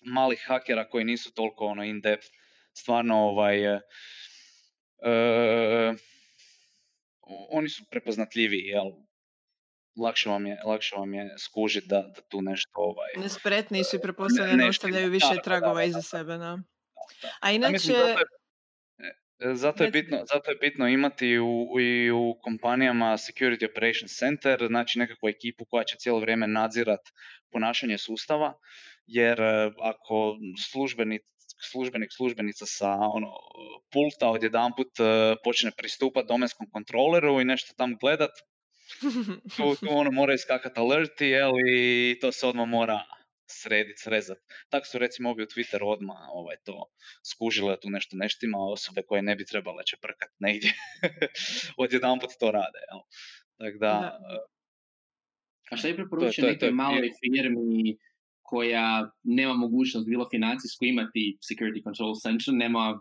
malih hakera koji nisu toliko ono in depth, stvarno ovaj, e, e, o- oni su prepoznatljiviji, jel? Lakše vam je, lakše vam je skužiti da, da tu nešto ovaj... Nespretniji su i pretpostavljeno ne ostavljaju više Da, tragova da, iza sebe, da. A inače, mislim, zato je, e, zato je, Reci. bitno, zato je bitno imati u, i u kompanijama Security Operations Center, znači nekakvu ekipu koja će cijelo vrijeme nadzirat ponašanje sustava, jer e, ako službenik, službenik, službenica sa ono, pulta odjedanput e, počne pristupat domenskom kontroleru i nešto tam gledat, [LAUGHS] tu, tu ono mora iskakati alerti, jel, i to se odmah mora sredit, srezat. Tako su recimo ovi u Twitter odmah ovaj, to skužile tu nešto neštima, osobe koje ne bi trebale će prkat negdje. [LAUGHS] Odjedanput to rade, jel. Tako da, Da. A šta je preporučio nekoj maloj firmi koja nema mogućnost bilo financijsku imati security control center, nema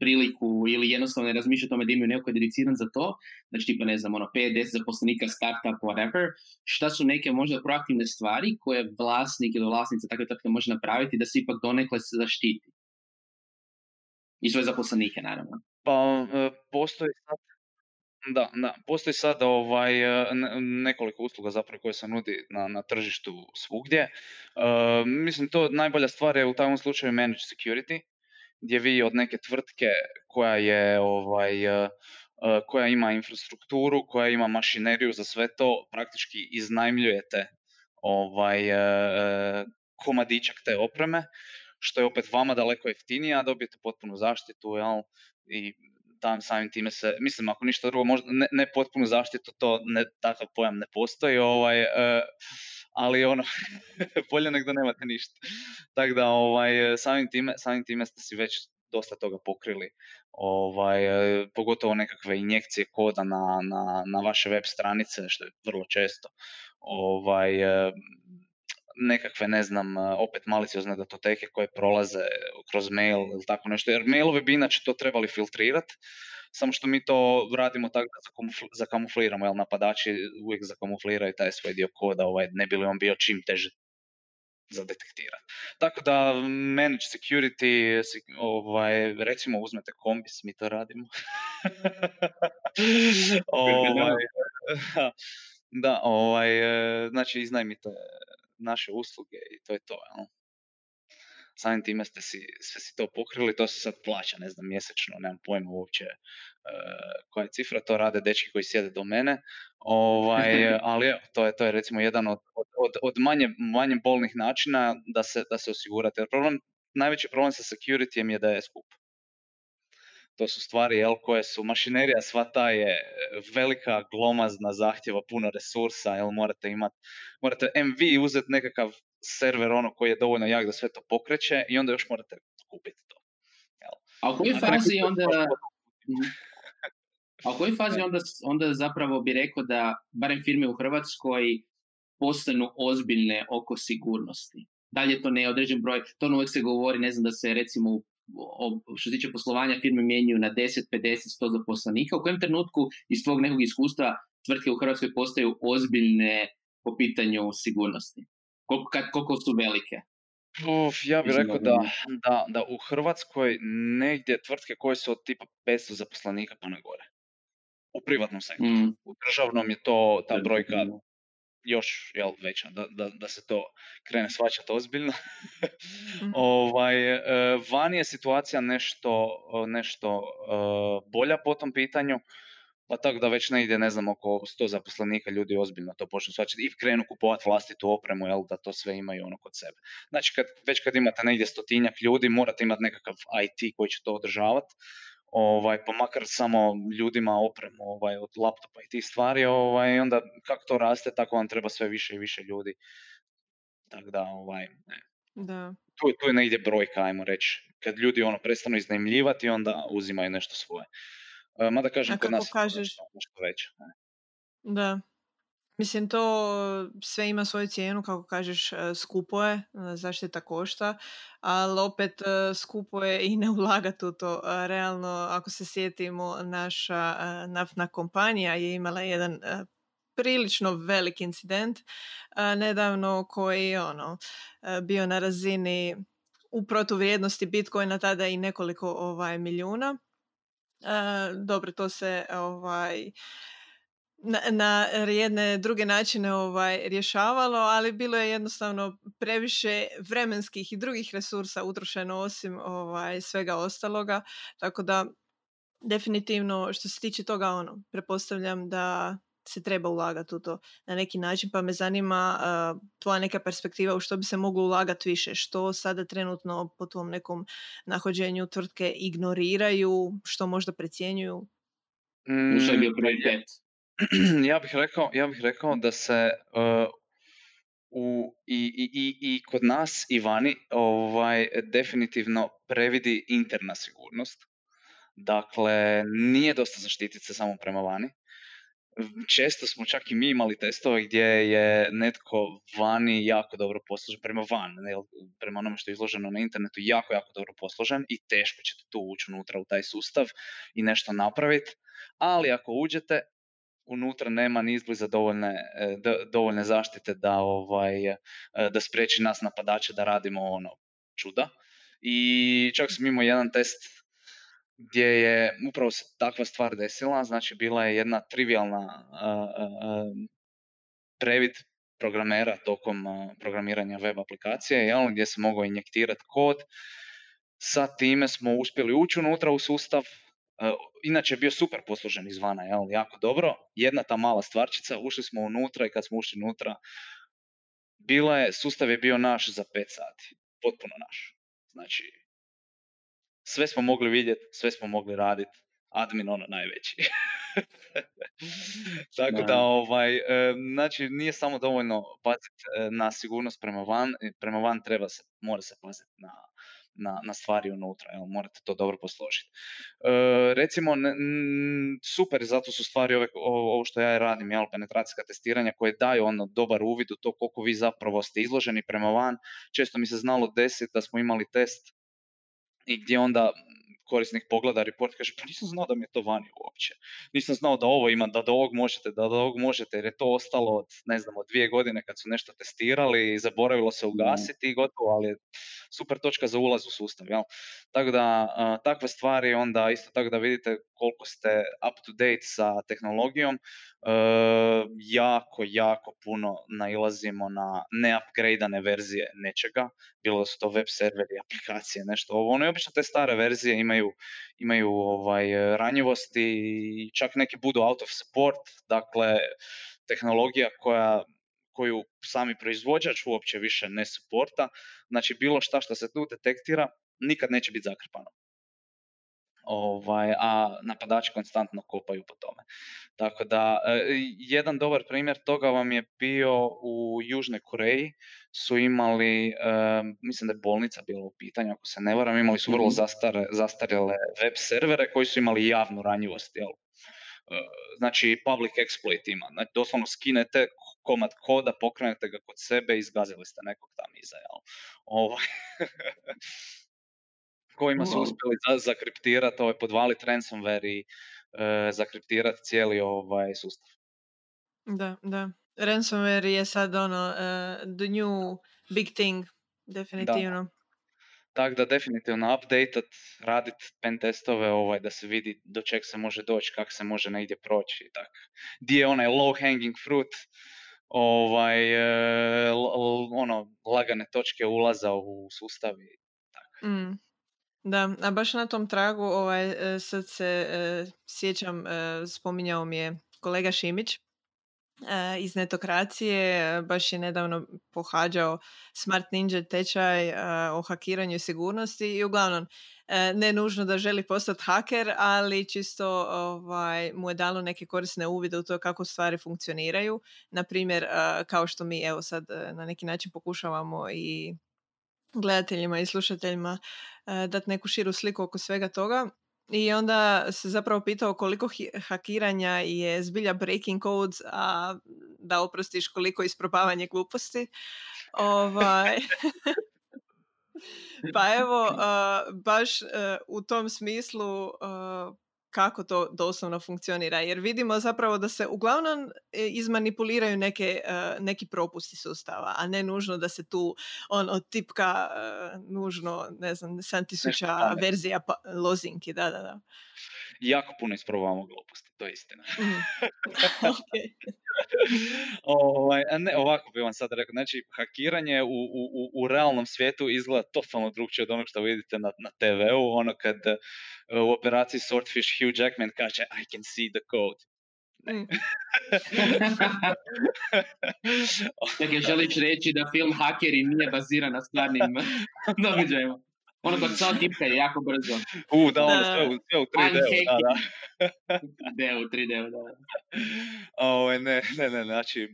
priliku ili jednostavno ne razmišlja o tome da imaju neko dediciran za to, znači tipa ne znam, ono 5-10 zaposlenika, startup, whatever, šta su neke možda proaktivne stvari koje vlasnik ili vlasnica takve tvrtke može napraviti da se ipak donekle se zaštiti? I svoje zaposlenike, naravno. Pa e, postoji sad da, da, postoji sad ovaj, e, ne- nekoliko usluga zapravo koje se nudi na, na tržištu svugdje. E, mislim to najbolja stvar je u takvom slučaju managed security, gdje vi od neke tvrtke koja je ovaj, e, e, koja ima infrastrukturu, koja ima mašineriju za sve to, praktički iznajmljujete ovaj, e, komadićak te opreme, što je opet vama daleko jeftinije, a dobijete potpunu zaštitu, jel? I tam samim time se, mislim ako ništa drugo, možda ne, ne potpunu zaštitu, to ne, takav pojam ne postoji, ovaj, ali ono, [LAUGHS] bolje nego da nemate ništa. Tako da ovaj, samim, time, samim time ste si već dosta toga pokrili, ovaj, pogotovo nekakve injekcije koda na, na, na vaše web stranice, što je vrlo često. Ovaj, nekakve, ne znam, opet maliciozne datoteke koje prolaze kroz mail ili tako nešto, jer mailovi bi inače to trebali filtrirati, samo što mi to radimo tako da zakamufl- zakamufliramo, jer napadači uvijek zakamufliraju taj svoj dio koda, ovaj, ne bi li on bio čim teže za detektirati. Tako da managed security, ovaj, recimo uzmete kombis, mi to radimo. [LAUGHS] ovaj, da, ovaj, e, znači iznajmite naše usluge i to je to. Jel? Samim time ste si, sve si to pokrili, to se sad plaća, ne znam, mjesečno, nemam pojma uopće e, koja je cifra, to rade dečki koji sjede do mene, ovaj, [LAUGHS] ali evo, to je, to je recimo jedan od, od, od, od manje, manje bolnih načina da se, da se osigurate. Jer problem, najveći problem sa security je da je skup. To su stvari jel, koje su, mašinerija sva ta je velika, glomazna, zahtjeva puno resursa, jel morate imati, morate MV uzeti nekakav server ono koji je dovoljno jak da sve to pokreće i onda još morate kupiti to. A u kojoj fazi onda... [LAUGHS] Mhm. A u kojoj fazi onda, onda zapravo bi rekao da barem firme u Hrvatskoj postanu ozbiljne oko sigurnosti? Da li je to neodređen broj? To ono uvijek se govori, ne znam da se recimo što se tiče poslovanja firme mijenjuju na 10, 50, 100 zaposlenika. U kojem trenutku iz tvog nekog iskustva tvrtke u Hrvatskoj postaju ozbiljne po pitanju sigurnosti? Koliko, koliko su velike? Uf, ja bih rekao da, da, da u Hrvatskoj negdje tvrtke koje su od tipa 500 zaposlenika pa na gore. U privatnom sektoru. Mm. U državnom je to ta brojka još jel, veća, da, da, da se to krene svačati ozbiljno. [LAUGHS] mm ovaj, e, vani je situacija nešto, nešto e, bolja po tom pitanju. Pa tako da već ne ide, ne znam, oko 100 zaposlenika ljudi ozbiljno to počnu svačati i krenu kupovati vlastitu opremu, jel, da to sve imaju ono kod sebe. Znači, kad, već kad imate negdje stotinjak ljudi, morate imati nekakav IT koji će to održavati, ovaj, pa makar samo ljudima opremu ovaj, od laptopa i tih stvari, ovaj, onda kako to raste, tako vam treba sve više i više ljudi. Tako da, ovaj, ne. Da. Tu, tu je negdje brojka, ajmo reći. Kad ljudi ono prestanu iznajmljivati, onda uzimaju nešto svoje. E, mada kažem, kod nas kažeš... nešto veće. Da. Mislim, to sve ima svoju cijenu, kako kažeš, e, skupo je, e, zaštita košta, ali opet skupo je i ne ulagati u to. Realno, ako se sjetimo, naša naftna kompanija je imala jedan prilično velik incident nedavno koji ono bio na razini u protuvrijednosti Bitcoina tada i nekoliko ovaj milijuna dobro, to se ovaj, na, na jedne druge načine ovaj, rješavalo, ali bilo je jednostavno previše vremenskih i drugih resursa utrošeno osim ovaj, svega ostaloga, tako da definitivno što se tiče toga ono, prepostavljam da se treba ulagati u to na neki način, pa me zanima uh, tvoja neka perspektiva u što bi se moglo ulagati više, što sada trenutno po tvom nekom nahođenju tvrtke ignoriraju, što možda precjenjuju? Mm, što je bio prioritet? [CLEARS THROAT] Ja bih rekao, ja bih rekao da se uh, u, i, i, i, i kod nas i vani ovaj, definitivno previdi interna sigurnost. Dakle, nije dosta zaštititi se samo prema vani često smo čak i mi imali testove gdje je netko vani jako dobro posložen, prema van, ne, prema onome što je izloženo na internetu, jako, jako dobro posložen i teško ćete tu ući unutra u taj sustav i nešto napraviti, ali ako uđete, unutra nema ni izbliza dovoljne, e, dovoljne zaštite da, ovaj, e, da spriječi nas napadače da radimo ono čuda. I čak sam imao jedan test gdje je upravo se takva stvar desila, znači bila je jedna trivialna previd programera tokom programiranja web aplikacije, jel, gdje se mogao injektirati kod. Sa time smo uspjeli ući unutra u sustav, inače je bio super poslužen izvana, jel, jako dobro. Jedna ta mala stvarčica, ušli smo unutra i kad smo ušli unutra, bila je, sustav je bio naš za 5 sati, potpuno naš. Znači, sve smo mogli vidjeti, sve smo mogli raditi, admin ono najveći. [LAUGHS] Tako da, ovaj, e, znači, nije samo dovoljno paziti e, na sigurnost prema van, prema van treba se, mora se paziti na, na, na stvari unutra, jel, morate to dobro posložiti. E, recimo, n, super, zato su stvari ove, ovo što ja radim, jel, penetracijska testiranja koje daju ono dobar uvid u to koliko vi zapravo ste izloženi prema van. Često mi se znalo desiti da smo imali test i gdje onda korisnik pogleda report kaže pa nisam znao da mi je to vani uopće. Nisam znao da ovo ima, da do ovog možete, da do ovog možete jer je to ostalo od, ne znam, od dvije godine kad su nešto testirali i zaboravilo se ugasiti i gotovo, ali super točka za ulaz u sustav. Jel? Tako da takve stvari onda isto tako da vidite koliko ste up to date sa tehnologijom, jako, jako puno nailazimo na neupgradeane verzije nečega, bilo su to web serveri, aplikacije, nešto ovo. Ono i obično te stare verzije imaju, imaju ovaj, ranjivosti i čak neki budu out of support, dakle tehnologija koja koju sami proizvođač uopće više ne suporta, znači bilo šta što se tu detektira nikad neće biti zakrpano ovaj, a napadači konstantno kopaju po tome. Tako da, e, jedan dobar primjer toga vam je bio u Južnoj Koreji, su imali, e, mislim da je bolnica bila u pitanju, ako se ne varam, imali su vrlo mhm. zastare, zastarjele web servere koji su imali javnu ranjivost, jel? znači public exploit ima. Znači, doslovno skinete komad koda, pokrenete ga kod sebe i izgazili ste nekog tam iza. Jel? Ovaj. [LAUGHS] kojima su uspjeli zakriptirati, ovaj, podvaliti ransomware i e, zakriptirati cijeli ovaj sustav. Da, da. Ransomware je sad ono, uh, the new big thing, definitivno. Tako da definitivno updateat, radit pen testove ovaj, da se vidi do čeg se može doći, kako se može negdje proći i tako. Di je onaj low hanging fruit, ovaj, uh, ono, lagane točke ulaza u sustav i tako. Mm. Da, a baš na tom tragu ovaj, e, sad se e, sjećam, e, spominjao mi je kolega Šimić iz netokracije, baš je nedavno pohađao Smart Ninja tečaj o hakiranju sigurnosti i uglavnom ne nužno da želi postati haker, ali čisto ovaj, mu je dalo neke korisne uvide u to kako stvari funkcioniraju. Na primjer, kao što mi evo sad na neki način pokušavamo i gledateljima i slušateljima e, dati neku širu sliku oko svega toga. I onda se zapravo pitao koliko hakiranja je zbilja breaking codes, a da oprostiš koliko isprobavanje gluposti. Ovaj... [LAUGHS] pa evo, baš e, u tom smislu kako to doslovno funkcionira jer vidimo zapravo da se uglavnom e, izmanipuliraju neke, e, neki propusti sustava, a ne nužno da se tu on od tipka e, nužno, ne znam, 7000 verzija pa, lozinki, da, da, da jako puno isprobavamo gluposti, to je istina. [LAUGHS] [LAUGHS] Mm. Ovaj, a ne, ovako bi vam sad rekao, znači hakiranje u, u, u realnom svijetu izgleda totalno drugčije od onog što vidite na, na TV-u, ono kad uh, u operaciji Swordfish Hugh Jackman kaže I can see the code. Mm. [LAUGHS] Dakle, želiš reći da film Hakeri nije baziran na stvarnim [LAUGHS] događajima? Ono kod samo tipka je jako brzo. U, da, ono sve, u, sve u 3D-u, da, da. D u 3D-u, da. Ovo, [LAUGHS] ovaj, ne, ne, ne, znači,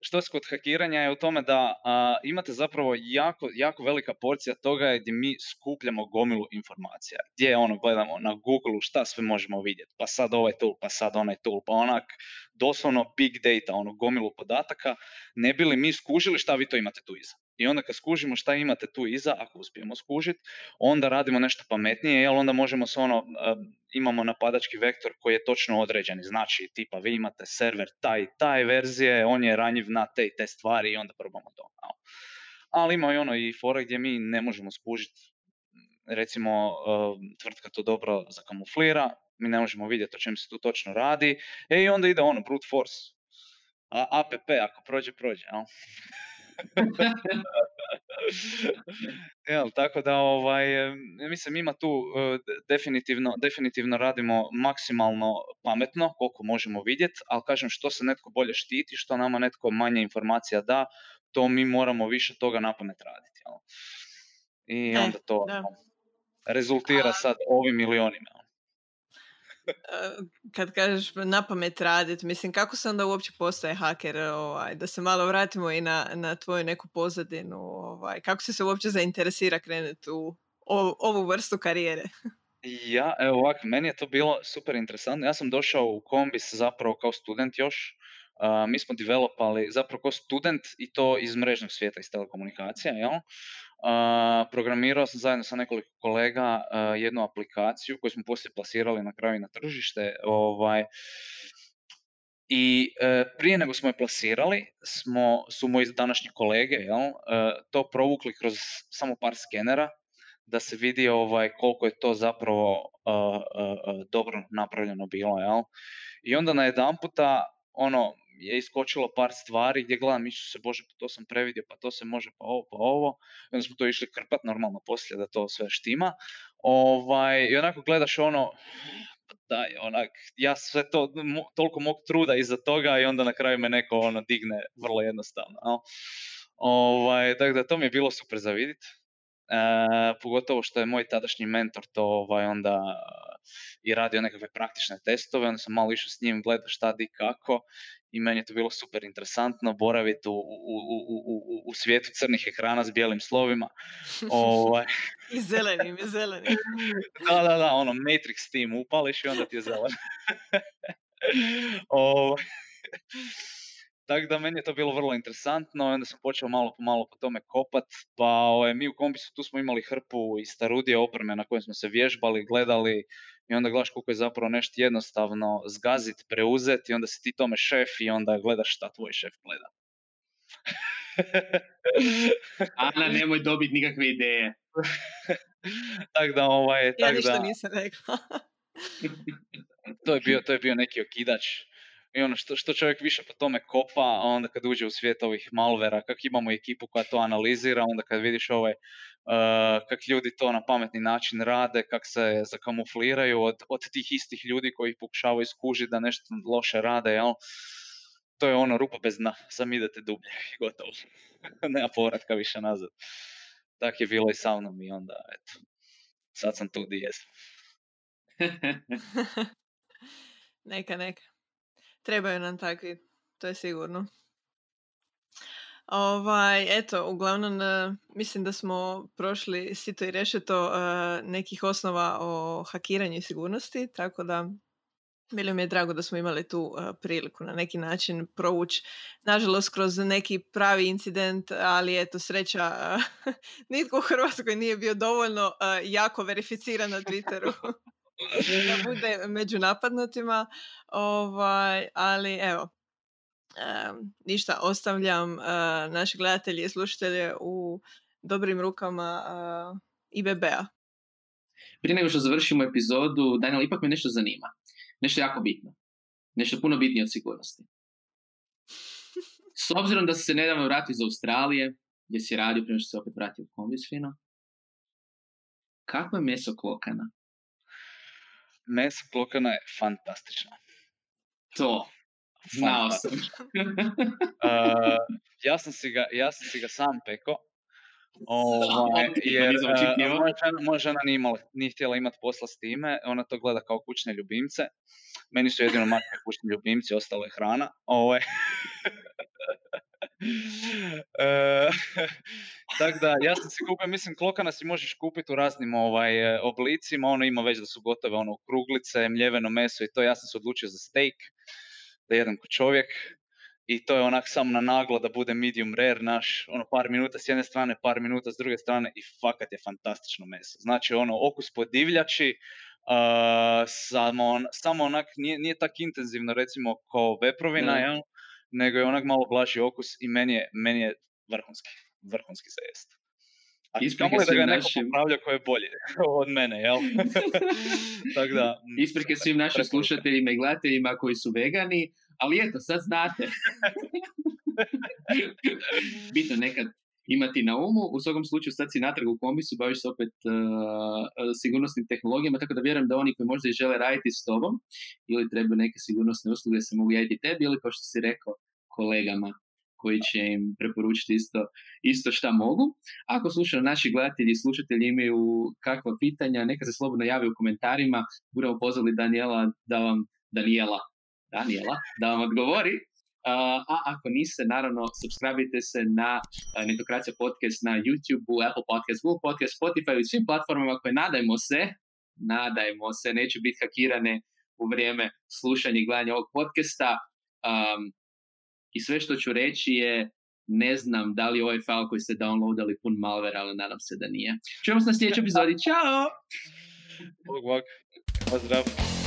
što se kod hakiranja je u tome da a, imate zapravo jako, jako velika porcija toga gdje mi skupljamo gomilu informacija. Gdje ono gledamo na Google šta sve možemo vidjeti. Pa sad ovaj tool, pa sad onaj tool, pa onak doslovno big data, ono gomilu podataka, ne bi li mi skužili šta vi to imate tu iza. I onda kad skužimo šta imate tu iza, ako uspijemo skužiti, onda radimo nešto pametnije, jer onda možemo se ono, imamo napadački vektor koji je točno određen. Znači, tipa vi imate server taj taj verzije, on je ranjiv na te i te stvari i onda probamo to. Ali ima i ono i fora gdje mi ne možemo skužiti, recimo tvrtka to dobro zakamuflira, mi ne možemo vidjeti o čem se tu točno radi, e i onda ide ono brute force. A, APP, ako prođe, prođe. Jel? Jel, tako da ovaj, mislim ima tu e, definitivno, definitivno radimo maksimalno pametno koliko možemo vidjeti, ali kažem što se netko bolje štiti, što nama netko manje informacija da, to mi moramo više toga na pamet raditi. Jel? I e, onda to rezultira sad ovim milionima. Kad kažeš na pamet raditi, mislim kako se onda uopće postaje haker, ovaj, da se malo vratimo i na, na tvoju neku pozadinu, ovaj, kako si se uopće zainteresira krenuti u ovu vrstu karijere? Ja, evo ovako, meni je to bilo super interesantno. Ja sam došao u Kombis zapravo kao student još. mi smo developali zapravo kao student i to iz mrežnog svijeta, iz telekomunikacija, jel? Programirao sam zajedno sa nekoliko kolega jednu aplikaciju koju smo poslije plasirali na kraju na tržište. Ovaj, i e, prije nego smo je plasirali, smo, su moji današnji kolege jel, e, to provukli kroz samo par skenera da se vidi ovaj, koliko je to zapravo dobro napravljeno bilo. Jel. I onda na jedan puta, ono, je iskočilo par stvari gdje gledam, mišu se, bože, pa to sam previdio, pa to se može, pa ovo, pa ovo. I onda smo to išli krpat normalno poslije da to sve štima. Ovaj, I onako gledaš ono, da, onak, ja sve to, toliko mog truda iza toga i onda na kraju me neko ono digne vrlo jednostavno. Ovaj, tako da to mi je bilo super za vidjeti. E, pogotovo što je moj tadašnji mentor to ovaj, onda i radio nekakve praktične testove, onda sam malo išao s njim gledao šta di kako i meni je to bilo super interesantno boraviti u, u, u, u svijetu crnih ekrana s bijelim slovima. [LAUGHS] ovaj. I zelenim, i zelenim. [LAUGHS] da, da, da, ono Matrix Team upališ i onda ti je zelen. [LAUGHS] ovaj. Tako da meni je to bilo vrlo interesantno, onda sam počeo malo po malo po tome kopat, pa ovaj, mi u kombisu tu smo imali hrpu i starudije opreme na kojem smo se vježbali, gledali i onda gledaš koliko je zapravo nešto jednostavno zgazit, preuzeti i onda si ti tome šef i onda gledaš šta tvoj šef gleda. [LAUGHS] Ana, nemoj dobiti nikakve ideje. [LAUGHS] tak da, ovaj, ja tak ništa da, nisam rekla. to, je bio, [LAUGHS] to je bio neki okidač i ono što, što čovjek više po tome kopa, a onda kad uđe u svijet ovih malvera, kak imamo ekipu koja to analizira, onda kad vidiš ovaj, uh, kak ljudi to na pametni način rade, kak se zakamufliraju od, od tih istih ljudi koji pokušavaju iskužiti da nešto loše rade, jel? To je ono rupa bez dna, sam idete dublje i gotovo. [LAUGHS] Nema povratka više nazad. Tak je bilo i sa mnom i onda, eto, sad sam tu gdje jesam. [LAUGHS] [LAUGHS] neka, neka. Trebaju nam takvi, to je sigurno. Ovaj, eto, uglavnom e, mislim da smo prošli sito i rešeto uh, nekih osnova o hakiranju i sigurnosti, tako da bilo mi je drago da smo imali tu e, priliku na neki način provući, nažalost kroz neki pravi incident, ali eto sreća, [LAUGHS] nitko u Hrvatskoj nije bio dovoljno jako verificiran na Twitteru [LAUGHS] [LAUGHS] da bude među napadnutima. Ovaj, ali evo, ništa, ostavljam uh, naše gledatelje i slušatelje u dobrim rukama uh, IBB-a. Prije nego što završimo epizodu, Daniel, ipak me nešto zanima. Nešto jako bitno. Nešto puno bitnije od sigurnosti. S obzirom da si se nedavno vratio iz Australije, gdje si radio prije što se opet vratio u Kombisfino, kako je meso klokana? Meso klokana je fantastično. To, znao sam. [LAUGHS] uh, ja, sam si ga, ja sam si ga sam peko. Ovaj, jer uh, moja, žena, moja žena nije, imala, nije htjela imati posla s time, ona to gleda kao kućne ljubimce. Meni su jedino matke kućni ljubimci, ostalo je hrana. Ovaj. [LAUGHS] [LAUGHS] e, tako da, ja sam si kupio, mislim, klokana si možeš kupiti u raznim ovaj, e, oblicima, ono ima već da su gotove ono, kruglice, mljeveno meso i to, ja sam se odlučio za steak, da jedem ko čovjek, i to je onak samo na naglo da bude medium rare naš, ono par minuta s jedne strane, par minuta s druge strane i fakat je fantastično meso. Znači ono okus po divljači, uh, samo, samo onak nije, nije tak intenzivno recimo kao veprovina, mm. jel? Nego je onak malo blaži okus i meni je, meni je vrhunski, vrhunski za jest. A Isprike da ga neko našim... popravlja koji je bolji [LAUGHS] od mene, jel? [LAUGHS] Tako da... Isprike svim našim slušateljima i gledateljima koji su vegani, ali eto, sad znate. [LAUGHS] Bitno nekad imati na umu. U svakom slučaju sad si natrag u kombisu, baviš se opet uh, sigurnosnim tehnologijama, tako da vjerujem da oni koji možda i žele raditi s tobom ili trebaju neke sigurnosne usluge se mogu javiti tebi ili kao što si rekao kolegama koji će im preporučiti isto, isto šta mogu. Ako slušaju naši gledatelji i slušatelji imaju kakva pitanja, neka se slobodno javi u komentarima. Budemo pozvali Daniela da vam, Daniela, Daniela, da vam odgovori a ako niste, naravno, subscribite se na Netokracija podcast na YouTube, Apple podcast, Google podcast, Spotify i svim platformama koje nadajmo se, nadajmo se, neće biti hakirane u vrijeme slušanja i gledanja ovog podcasta. Um, I sve što ću reći je, ne znam da li ovaj file koji ste downloadali pun malware, ali nadam se da nije. Čujemo se na sljedećoj epizodi. Ćao! Bog, bog. Pozdrav!